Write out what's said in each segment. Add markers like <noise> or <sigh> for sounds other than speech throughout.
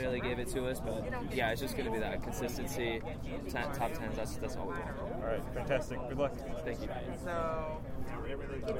Barely it to us, but yeah, it's just going to be that consistency. Ten, top tens. That's that's all we want. All right, fantastic. Good luck. Thank you. So.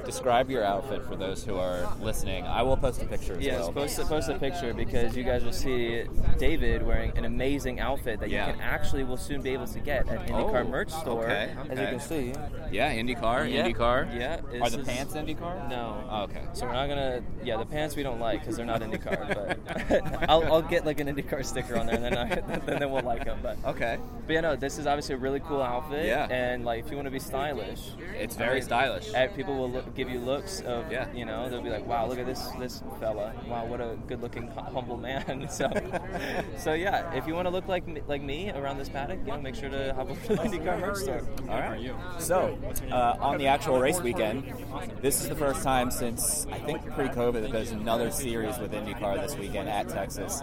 Describe your outfit for those who are listening. I will post a picture as Yes, well. post a, post a picture because you guys will see David wearing an amazing outfit that Yeah. you can actually will soon be able to get at IndyCar Oh, merch store. okay, As you can see. Yeah, IndyCar, Yeah, IndyCar. Yeah. Are the pants IndyCar? No. Oh, okay. So we're not gonna. Yeah, the pants we don't like because they're not IndyCar. But <laughs> <laughs> I'll, I'll get like an IndyCar sticker on there, and then I, <laughs> then, then we'll like them. But Okay. But yeah, no, this is obviously a really cool outfit. Yeah. And like, if you want to be stylish, It's I very mean, stylish. eh, People will look, give you looks of, Yeah. you know, they'll be like, wow, look at this this fella. Wow, what a good-looking, humble man. <laughs> so, so yeah, if you want to look like me- like me around this paddock, you know, make sure to hop over to the IndyCar merch store. All right. So, uh, on the actual race weekend, this is the first time since I think pre-COVID that there's another series with IndyCar this weekend at Texas.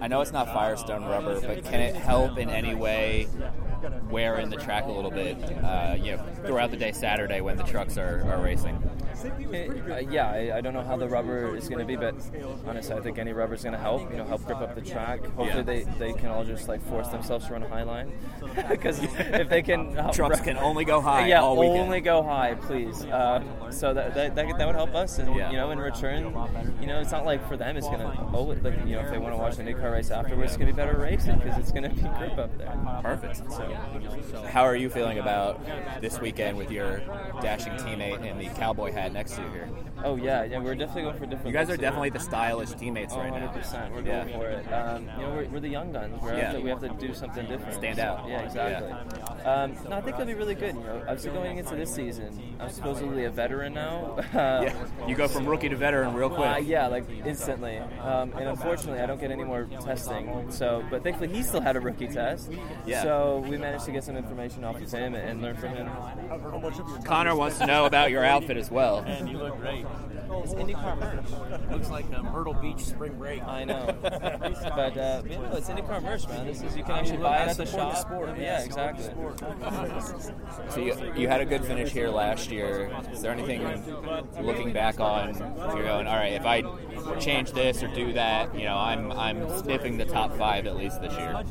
I know it's not Firestone rubber, but can it help in any way wear in the track a little bit? Uh, you know, throughout the day Saturday when the trucks are, are racing. Uh, yeah, I, I don't know how the rubber is going to be, but honestly, I think any rubber is going to help. You know, help grip up the track. Hopefully, Yeah. they, they can all just like force themselves to run a high line, <laughs> because if they can, <laughs> help Trucks ru- can only go high Yeah, all weekend. only go high, please. Uh, so that, that, that that would help us, and Yeah. you know, in return, you know, it's not like for them it's going to oh, like you know, if they want to watch the IndyCar race afterwards, it's going to be better racing because it's going to be grip up there. Perfect. So, how are you feeling about this weekend with your dashing teammate in the cowboy hat next to you here? Oh yeah, yeah, we're definitely going for different. You guys are looks here. definitely the stylish teammates Oh, right now. 100%. We're Yeah. going for it. Um, you know, we're, we're the young guns. We're Yeah. have to, we have to do something different. Stand out. Yeah, exactly. Um, no, I think it'll be really good. You know, obviously going into this season, I'm supposedly a veteran now. Uh, <laughs> Yeah, you go from rookie to veteran real quick. Uh, yeah, like instantly. Um, and unfortunately, I don't get any more testing. So, but thankfully, he still had a rookie test. Yeah. So we managed to get some information off of him and learn from him. Connor wants to know about your outfit as well. And you look great. It's IndyCar merch. Looks like a Myrtle Beach spring break. I know, <laughs> but uh, you know, it's IndyCar merch, man. This is you can actually buy it at the Support the shop. sport. Yeah, exactly. So you, you had a good finish here last year. Is there anything looking back on you're going, all right, if I change this or do that, you know, I'm I'm sniffing the top five at least this year.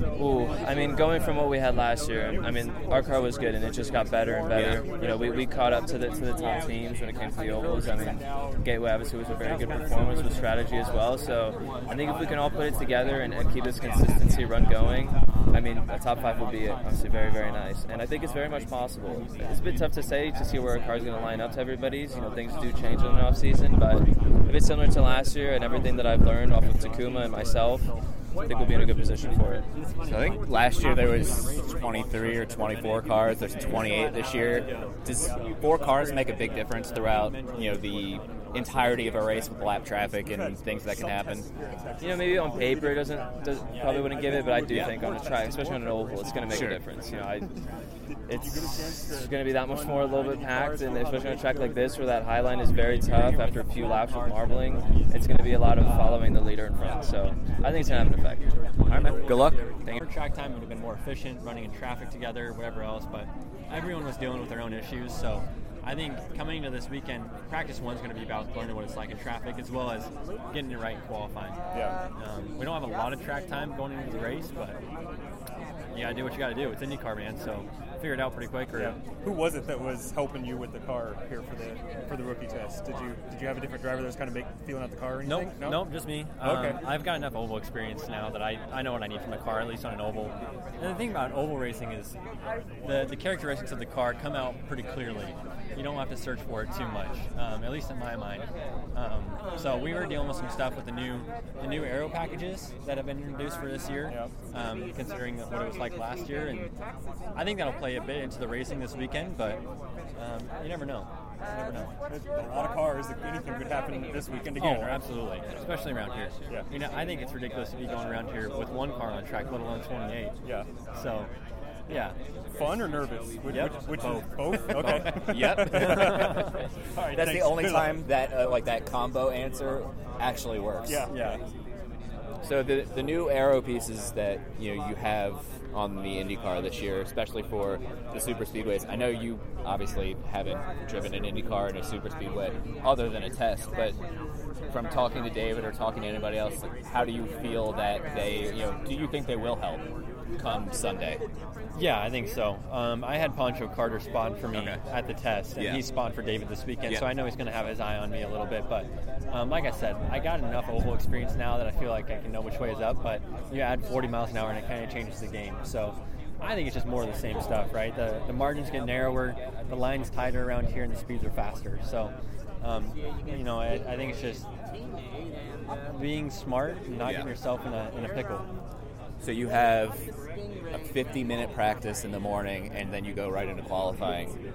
Ooh, I mean, going from what we had last year, I mean, our car was good and it just got better and better. You know, we, we caught up to the to the top teams when it came to the ovals. I mean, Gateway obviously was a very good performance with strategy as well. So I think if we can all put it together and, and keep this consistency run going, I mean, a top five will be obviously very very nice. And I think it's very much possible. It's a bit tough to say to see where our car's going to line up to everybody's. You know, things do change in the off season, but if it's similar to last year and everything that I've learned off of Takuma and myself. I think we'll be in a good position for it. So I think last year there was 23 or 24 cars. There's 28 this year. Does four cars make a big difference throughout, you know, the entirety of a race with lap traffic and things that can happen? You know, maybe on paper it doesn't, does, probably wouldn't give it, but I do Yeah. think on a track, especially on an oval, it's going to make Sure. a difference. You know, I, it's going to be that much more a little bit packed, and especially on a track like this where that high line is very tough after a few laps with marbling, it's going to be a lot of following the leader in front. So I think it's going to have an effect. All right, man. Good luck. Our track time would have been more efficient, running in traffic together, whatever else, but everyone was dealing with their own issues, so I think coming into this weekend, practice one's going to be about learning what it's like in traffic as well as getting it right in qualifying. Yeah. Um, we don't have a lot of track time going into the race, but you gotta do what you gotta do. It's IndyCar, man. So figure it out pretty quick. Or Yeah. Who was it that was helping you with the car here for the for the rookie test? Did you did you have a different driver that was kind of make, feeling out the car or Nope, anything? No? nope, just me. Um, Okay. I've got enough oval experience now that I, I know what I need from a car, at least on an oval. And the thing about oval racing is the, the characteristics of the car come out pretty clearly. You don't have to search for it too much, um, at least in my mind. Um, so we were dealing with some stuff with the new the new aero packages that have been introduced for this year, um, considering what it was like last year, and I think that'll play a bit into the racing this weekend. But um, you never know. You never know. There's a lot of cars. Anything could happen this weekend again. Oh, right? absolutely, especially around here. Yeah. You know, I think it's ridiculous to be going around here with one car on track, let alone 28. Yeah. So, yeah. Fun or nervous? Which, Yep. which, which Both. is both? Okay. <laughs> Yep. <laughs> All right, That's thanks. the only time that uh, like that combo answer actually works. Yeah. Yeah. So the the new aero pieces that you know you have on the IndyCar this year, especially for the super speedways. I know you obviously haven't driven an IndyCar in a super speedway other than a test, but from talking to David or talking to anybody else, how do you feel that they, you know, do you think they will help come Sunday? Yeah, I think so. Um, I had Pancho Carter spawn for me Okay. at the test, and Yeah. he spawned for David this weekend, Yeah. so I know he's going to have his eye on me a little bit. But um, like I said, I got enough oval experience now that I feel like I can know which way is up. But you add 40 miles an hour, and it kind of changes the game. So I think it's just more of the same stuff, right? The, the margins get narrower, the line's tighter around here, and the speeds are faster. So, um, you know, I, I think it's just being smart and not Yeah. getting yourself in a, in a pickle. So you have a 50 minute practice in the morning, and then you go right into qualifying.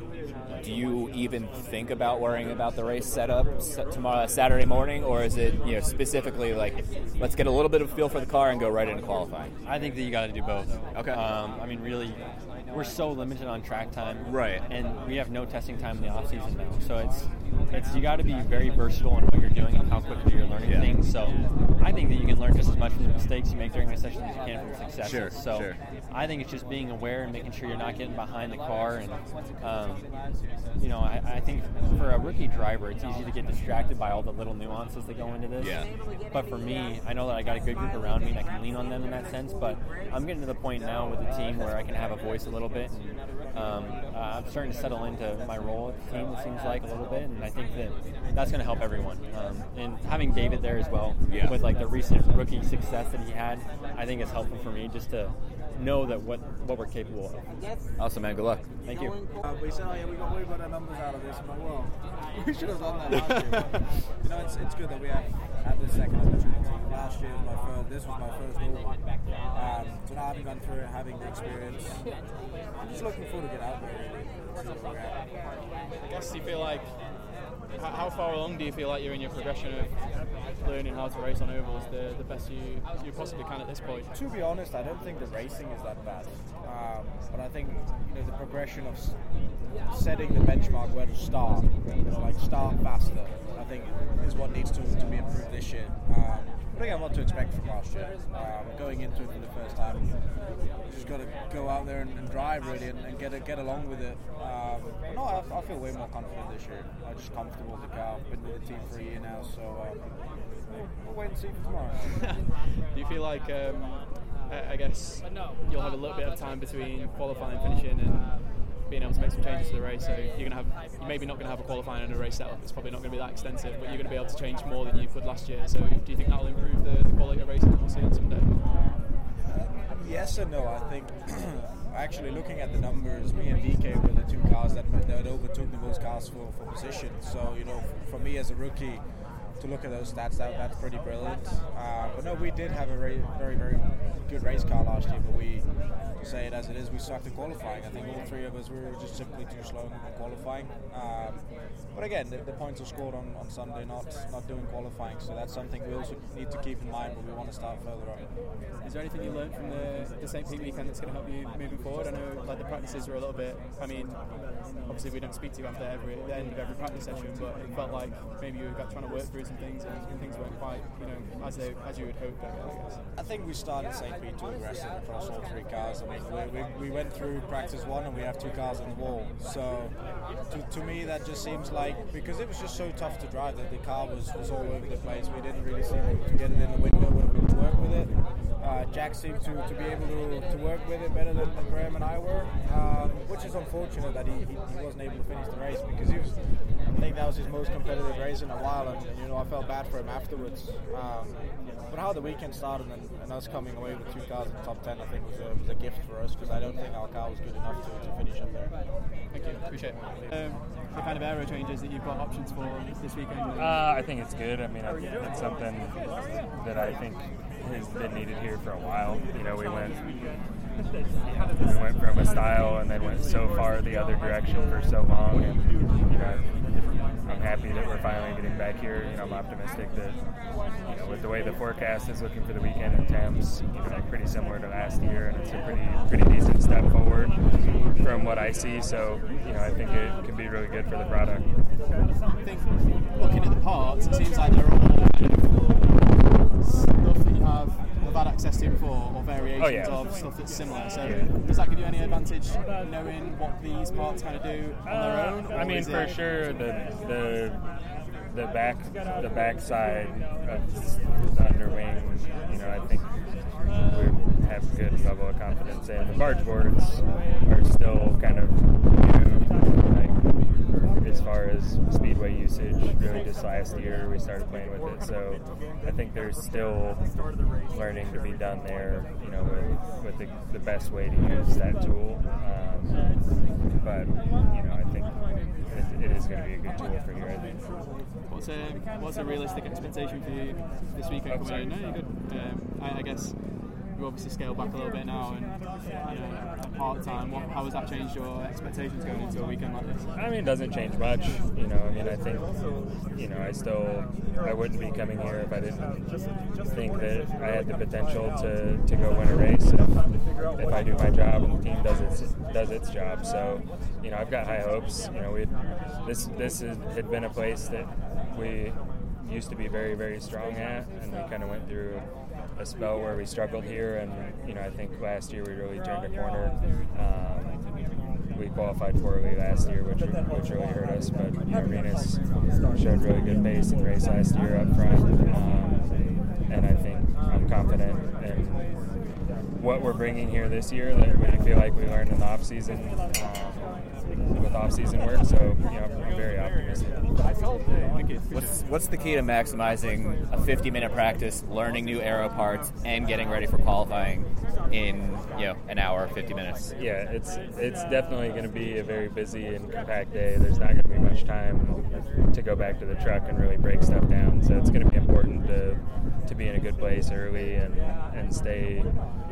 Do you even think about worrying about the race setup tomorrow, Saturday morning, or is it you know specifically like let's get a little bit of feel for the car and go right into qualifying? I think that you got to do both. Okay. Um, I mean, really, we're so limited on track time, Right. And we have no testing time in the off season now, so it's it's you got to be very versatile in what you're doing and how quickly you're learning Yeah. things. So I think that you can learn just as much from the mistakes you make during a session as you can from the successes. Sure, so sure. I think it's just being aware and making sure you're not getting behind the car, and um, you know, I, I think for a rookie driver, it's easy to get distracted by all the little nuances that go into this. Yeah. But for me, I know that I got a good group around me and I can lean on them in that sense. But I'm getting to the point now with the team where I can have a voice a little bit. And, um, I'm starting to settle into my role at the team, it seems like, a little bit. And I think that that's going to help everyone. Um, and having David there as well, Yeah. with like the recent rookie success that he had, I think it's helpful for me just to know that what, what we're capable of. Awesome, man. Good luck. Thank you. Uh, we said, oh yeah, we got way better numbers out of this. I'm well, <laughs> we should have done that last year. <laughs> you know, it's, it's good that we have had this second opportunity. Last year was my first, this was my first oval. Um, so now having gone through it, having the experience, I'm just looking forward to get out there really. See where we're at. I guess you feel like how far along do you feel like you're in your progression of learning how to race on ovals the, the best you you possibly can at this point? To be honest, I don't think the racing is that bad. Um, but I think you know the progression of setting the benchmark where to start, you know, like start faster. I think is what needs to, to be improved this year. Um, but again, what to expect from last year. Um, going into it for the first time, you just got to go out there and, and drive really and, and get it, get along with it. Um, no, I, I feel way more confident this year. I'm just comfortable with the car. Been with the team for a year now, so um, we'll wait and see for tomorrow. <laughs> do you feel like um, I, I guess you'll have a little bit of time between qualifying, finishing, and being able to make some changes to the race? So you're gonna have you're maybe not going to have a qualifying and a race setup. It's probably not going to be that extensive, but you're going to be able to change more than you could last year. So do you think that'll improve the, the quality of racing that we'll see on Sunday? Yes and no. I think <clears throat> actually looking at the numbers, me and DK were the two cars that, that overtook the most cars for, for position. So you know, for me as a rookie, to look at those stats, that, that's pretty brilliant. Uh, but no, we did have a very, very, very good race car last year, but we, say it as it is, we sucked at qualifying. I think all three of us were just simply too slow in qualifying. Um, but again, the, the points are scored on, on Sunday, not not doing qualifying. So that's something we also need to keep in mind, but we want to start further on. Is there anything you learned from the, the St. Pete weekend that's going to help you moving forward? I know like the practices were a little bit. I mean, obviously we don't speak to you after every the end of every practice session, but it felt like maybe you were trying to work through some things and, things weren't quite you know as they as you would hope. I guess. I think we started St. Pete too aggressive across all three cars. I mean, we, we, we went through practice one and we have two cars on the wall. So to, to me, that just seems like because it was just so tough to drive that the car was, was all over the place. We didn't really seem to get it in the window when we work with it. Uh, Jack seemed to, to be able to, to work with it better than, than Graham and I were, um, which is unfortunate that he, he, he, wasn't able to finish the race because he was, I think that was his most competitive race in a while, and, and you know I felt bad for him afterwards. Um, but how the weekend started and, and, us coming away with two cars in the top ten, I think was a, was a gift for us because I don't think our car was good enough to, to finish up there. Thank you, appreciate it. Um, the kind of aero changes that you've got options for this weekend? Uh, I think it's good. I mean, I think it's something that I think has been needed here for a while. You know, we went we went from a style and then went so far the other direction for so long, and you know, I'm happy that we're finally getting back here. You know, I'm optimistic that you know with the way the forecast is looking for the weekend in Thames, you know, pretty similar to last year, and it's a pretty pretty decent step forward from what I see. So you know, I think it can be really good for the product. I think looking at the parts, it seems like they're all stuff that you have had access to before or variations oh, yeah. of stuff that's similar. So yeah. does that give you any advantage knowing what these parts kind of do on uh, their own? I mean, for sure, the the the back the back side of the underwing, you know, I think we have a good level of confidence in. The barge boards are still kind of new, as far as speedway usage. Really, just last year we started playing with it, so I think there's still learning to be done there. You know, with, with the, the best way to use that tool. Um, but you know, I think it, it is going to be a good tool for here. I think. What's a what's a realistic expectation for you this weekend coming in? No. Um, I, I guess we've obviously scaled back a little bit now and you know, part time. What, how has that changed your expectations going into a weekend like this? I mean, it doesn't change much. You know, I mean, I think, you know, I still, I wouldn't be coming here if I didn't think that I had the potential to, to go win a race if, if I do my job and the team does its does its job. So, you know, I've got high hopes. You know, we this this had been a place that we used to be very very strong at, and we kind of went through a spell where we struggled here, and you know I think last year we really turned a corner. Um, we qualified poorly last year, which which really hurt us. But you know, Rinus showed really good pace in the race last year up front, um, and I think I'm confident in what we're bringing here this year. That we feel like we learned in the off season. Um, with off-season work. So you know, I'm very optimistic. What's what's the key to maximizing a 50-minute practice, learning new aero parts, and getting ready for qualifying in you know an hour, 50 minutes? Yeah, it's it's definitely going to be a very busy and compact day. There's not going to be much time to go back to the truck and really break stuff down. So it's going to be important to to be in a good place early and and stay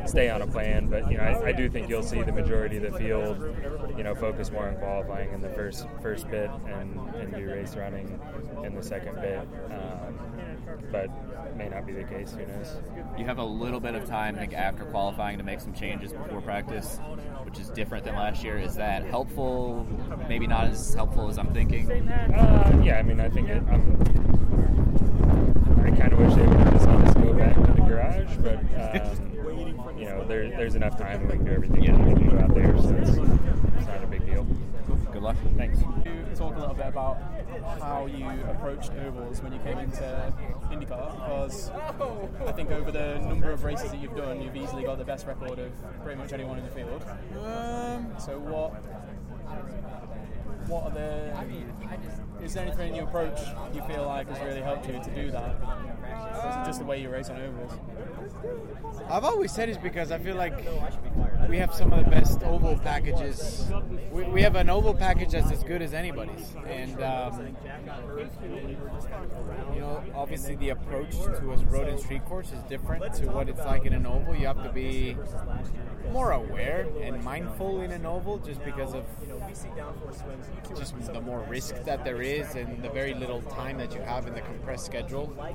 stay on a plan. But you know, I, I do think you'll see the majority of the field, you know, focus more on qualifying in the first first bit and, and do race running in the second bit. Um, but may not be the case. Who knows? You have a little bit of time, I think, after qualifying to make some changes before practice, which is different than last year. Is that helpful? Maybe not as helpful as I'm thinking. Uh, yeah, I mean, I think it, I'm. I kind of wish they would have just let us go back to the garage, but um, you know, there, there's enough time and we can do everything yeah. we can do out there, so it's, it's not a big deal. Good luck. Thanks. Can you talk a little bit about how you approached ovals when you came into IndyCar? Because I think over the number of races that you've done, you've easily got the best record of pretty much anyone in the field. Um, so what? What are the? Is there anything in your approach you feel like has really helped you to do that? Or just the way you race on ovals? I've always said it's because I feel like we have some of the best oval packages. We, we have an oval package that's as good as anybody's, and um, you know, obviously the approach to a road and street course is different to what it's like in an oval. You have to be more aware and mindful in an oval, just because of just the more risk that there is and the very little time that you have in the compressed schedule.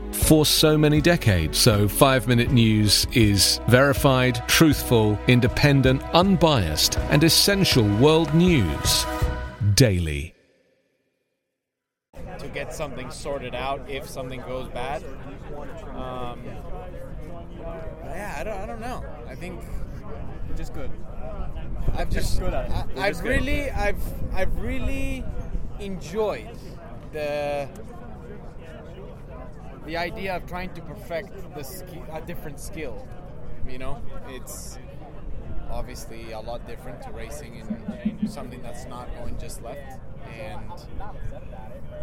for so many decades. So, five minute news is verified, truthful, independent, unbiased, and essential world news daily. To get something sorted out if something goes bad. Um, yeah, I don't, I don't know. I think just good. I've just good at it. I, You're I've just good. really, I've, I've really enjoyed the the idea of trying to perfect the ski, a different skill. You know, it's obviously a lot different to racing in something that's not going just left, and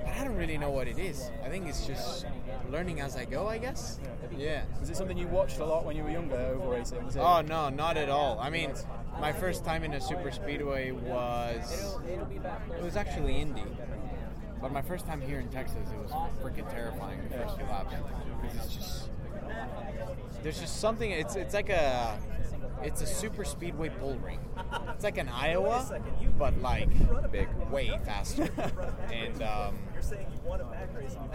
I don't really know what it is. I think it's just learning as I go. I guess. Yeah. Was it something you watched a lot when you were younger, over racing? Was it? Oh no, not at all. I mean, my first time in a super speedway was it was actually Indy, but my first time here in Texas, it was freaking terrifying the first few laps because it's just there's just something. It's it's like a it's a super speedway bull ring. It's like an Iowa, but like big, way faster, and um,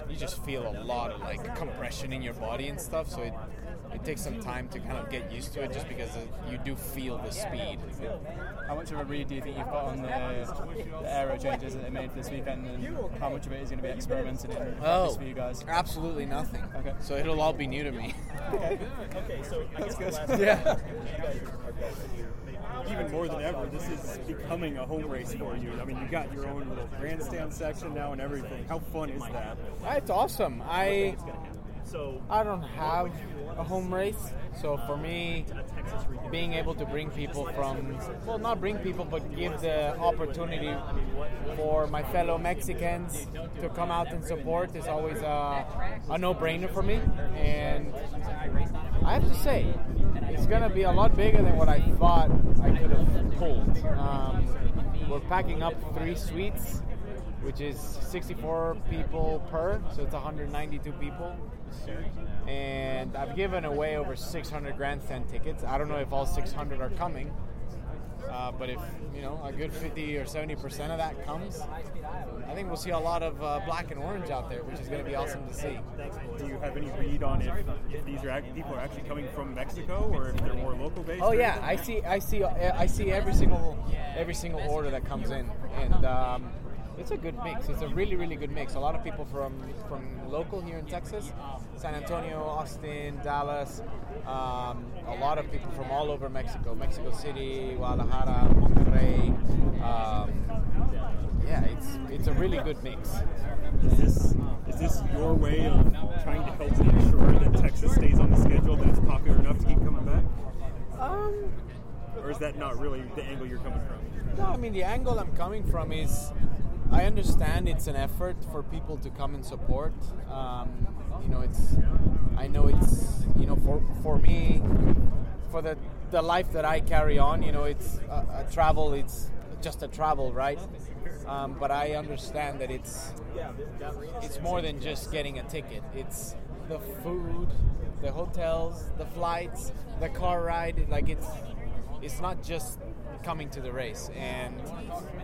you just feel a lot of like compression in your body and stuff. So it it takes some time to kind of get used to it, just because it, you do feel the speed. How much of a read do you think you've got on the, the aero changes that they made for this weekend, and how much of it is going to be experimented in Oh, for you guys? absolutely nothing. Okay. So it'll all be new to me. Okay. Okay, so that's good. Yeah. Even more than ever, this is becoming a home race for you. I mean, you got your own little grandstand section now and everything. How fun is that? It's awesome. I I don't have a home race, so for me, being able to bring people from well, not bring people, but give the opportunity for my fellow Mexicans to come out and support is always a, a no-brainer for me. And I have to say, it's gonna be a lot bigger than what I thought I could have pulled. Um, we're packing up three suites which is 64 people per, so it's 192 people. And I've given away over 600 grandstand tickets. I don't know if all 600 are coming, uh, but if you know a good 50 or 70 percent of that comes, I think we'll see a lot of uh, black and orange out there, which is going to be awesome to see. Do you have any read on if, if these are people are actually coming from Mexico or if they're more local based? Oh yeah. I see, I see, I see every single every single order that comes in, and um, it's a good mix. It's a really, really good mix. A lot of people from from local here in Texas, San Antonio, Austin, Dallas. Um, a lot of people from all over Mexico, Mexico City, Guadalajara, Monterrey. Um, yeah, it's it's a really good mix. Is this is this your way of trying to help ensure that Texas stays on the schedule, that it's popular enough to keep coming back? Um, Or is that not really the angle you're coming from? No, I mean the angle I'm coming from is I understand it's an effort for people to come and support. Um, you know, it's I know it's you know for for me for the the life that I carry on. You know, it's a, a travel. It's just a travel, right? Um, but I understand that it's it's more than just getting a ticket. It's the food, the hotels, the flights, the car ride. Like it's it's not just coming to the race. And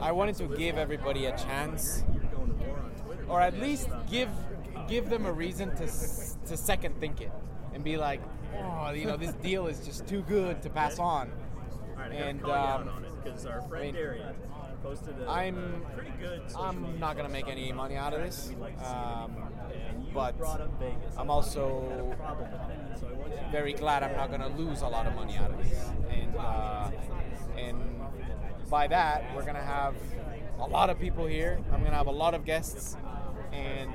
I wanted to give everybody a chance, or at least give give them a reason to to second think it and be like, oh, you know, this deal is just too good to pass on. And um, I mean, a, I'm pretty good. I'm not gonna make any money out of this, um, but brought up Vegas. I'm also very glad I'm not gonna lose a lot of money out of this. And uh, and by that, we're gonna have a lot of people here. I'm gonna have a lot of guests, and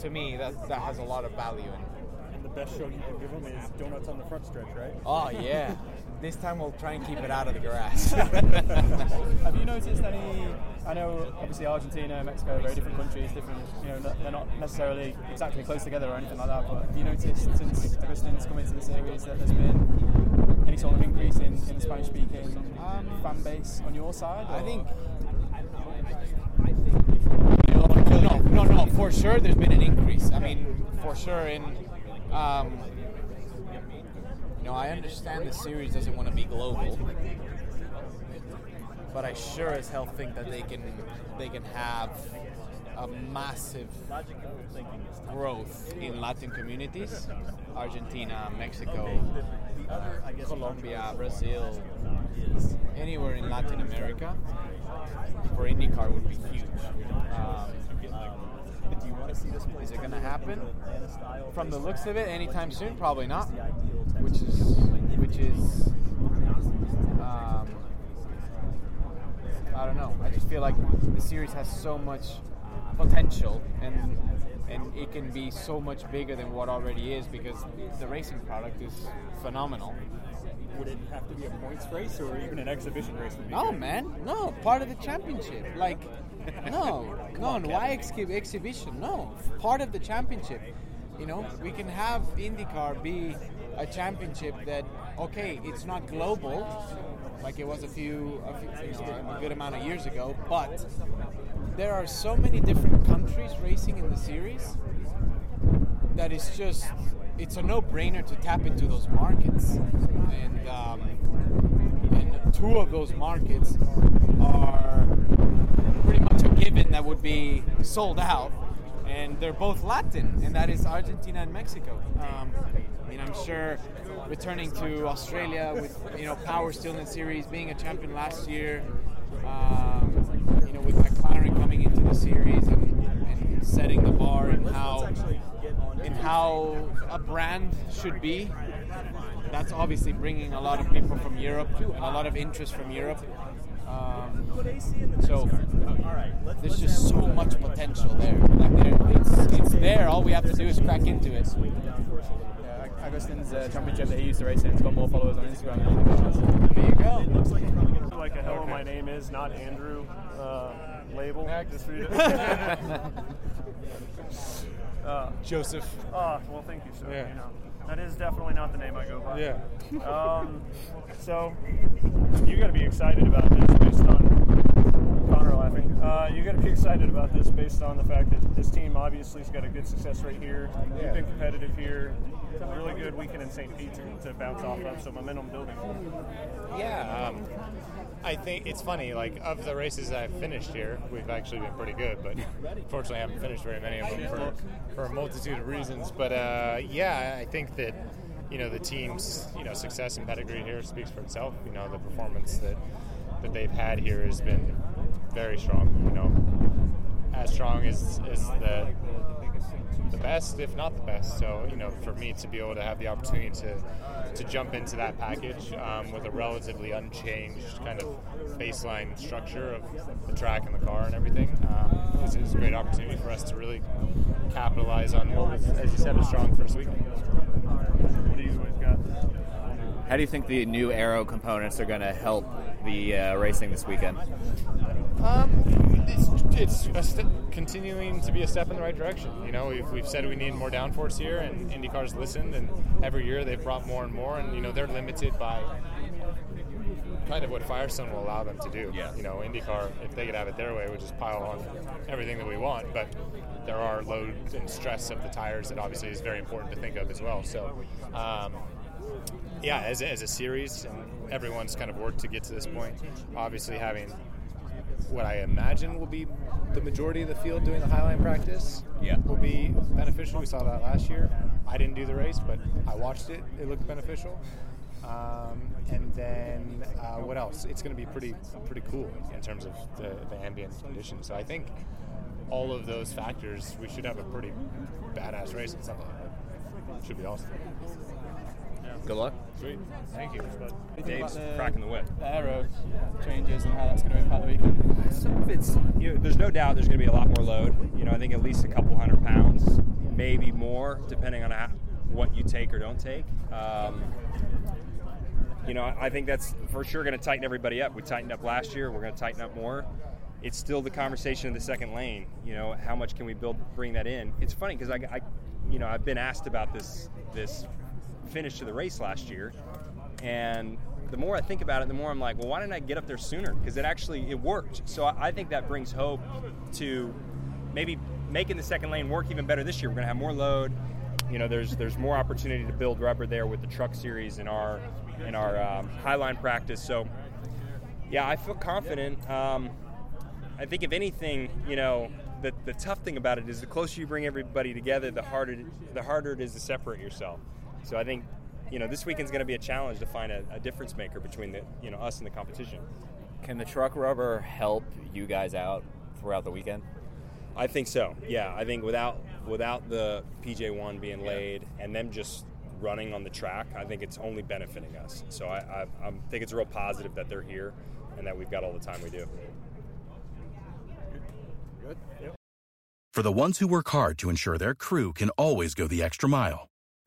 to me, that that has a lot of value in. it. And the best show you can give them is donuts on the front stretch, right? Oh yeah. <laughs> This time we'll try and keep it out of the grass. <laughs> Have you <laughs> noticed any? I know obviously Argentina, Mexico, are very different countries, different. You know, they're not necessarily exactly close together or anything like that. But have you noticed since Agustin's come into the series that there's been any sort of increase in, in the Spanish-speaking fan base on your side? I or- think. No, no, no. For sure, there's been an increase. I mean, for sure. In, um, you know, I understand the series doesn't want to be global, but I sure as hell think that they can they can have a massive growth in Latin communities, Argentina, Mexico, Colombia, Brazil, anywhere in Latin America for IndyCar would be huge. Um, is it going to happen? From the looks of it, anytime soon, probably not. Which is, which is, um, I don't know. I just feel like the series has so much potential, and and it can be so much bigger than what already is because the racing product is phenomenal. Would it have to be a points race or even an exhibition race? No, good? man, no. Part of the championship. Like, <laughs> no, no. And why ex- exhibition? No, part of the championship. You know, we can have IndyCar be a championship that, okay, it's not global, like it was a few, a, few, you know, a good amount of years ago, but there are so many different countries racing in the series that it's just it's a no-brainer to tap into those markets. And um, and two of those markets are pretty much a given that would be sold out. And they're both Latin and that is Argentina and Mexico. Um, I mean I'm sure returning to Australia with you know Power still in the series being a champion last year with McLaren coming into the series and, and setting the bar and how in how a brand should be. That's obviously bringing a lot of people from Europe, a lot of interest from Europe. Um, so there's just so much potential there. Like there it's, it's there. All we have to do is crack into it. Yeah, Agustin's uh, championship that he used to race in has got more followers on Instagram than anything else. There you go. Like a hello, my name is not Andrew uh, label. Just for you <laughs> uh, Josef. Oh, well, thank you, sir. Yeah. You know, that is definitely not the name I go by. Yeah. Um, so you got to be excited about this based on Connor laughing. Uh, you got to be excited about this based on the fact that this team obviously has got a good success rate here. You've been competitive here. A really good weekend in St. Pete to, to bounce off of, so momentum building. Yeah, um, I think it's funny. Like of the races I've finished here, we've actually been pretty good, but fortunately, I haven't finished very many of them for, for a multitude of reasons. But uh, yeah, I think that you know the team's you know success and pedigree here speaks for itself. You know the performance that that they've had here has been very strong. You know, as strong as as the the best, if not the best. So, you know, for me to be able to have the opportunity to to jump into that package um, with a relatively unchanged kind of baseline structure of the track and the car and everything um, is, a great opportunity for us to really capitalize on what was, as you said, a strong first week. How do you think the new aero components are going to help the uh, racing this weekend? Um, it's it's st- continuing to be a step in the right direction. You know, we've, we've said we need more downforce here, and IndyCar's listened, and every year they've brought more and more, and you know they're limited by kind of what Firestone will allow them to do. Yeah. You know, IndyCar, if they could have it their way, would just pile on everything that we want, but there are load and stress of the tires that obviously is very important to think of as well. So. Um, yeah, as, a- as a series, and everyone's kind of worked to get to this point. Obviously, having what I imagine will be the majority of the field doing the highline practice Yeah. will be beneficial. We saw that last year. I didn't do the race, but I watched it. It looked beneficial. Um, and then uh, what else? It's going to be pretty pretty cool in terms of the, the ambient conditions. So I think all of those factors, we should have a pretty badass race on Sunday. Should be awesome. Good luck. Sweet. Thank you. Dave's cracking the whip. The aero changes and how that's going to impact the weekend. Some of it's, you know, there's no doubt there's going to be a lot more load. You know, I think at least a couple hundred pounds, maybe more, depending on how, what you take or don't take. Um, you know, I think that's for sure going to tighten everybody up. We tightened up last year. We're going to tighten up more. It's still the conversation of the second lane. You know, how much can we build, bring that in? It's funny because I, I, you know, I've been asked about this this finish to the race last year, And the more I think about it, the more I'm like, well, why didn't I get up there sooner? Because it actually it worked. So I, I think that brings hope to maybe making the second lane work even better this year. We're going to have more load. You know, there's there's more opportunity to build rubber there with the truck series in our in our um, highline practice. So yeah, I feel confident. Um, I think if anything, you know, the, the tough thing about it is the closer you bring everybody together, the harder the harder it is to separate yourself. So I think, you know, this weekend's going to be a challenge to find a, a difference maker between the you know us and the competition. Can the truck rubber help you guys out throughout the weekend? I think so. Yeah, I think without without the PJ one being laid and them just running on the track, I think it's only benefiting us. So I, I, I think it's real positive that they're here and that we've got all the time we do. Good. Yep. For the ones who work hard to ensure their crew can always go the extra mile,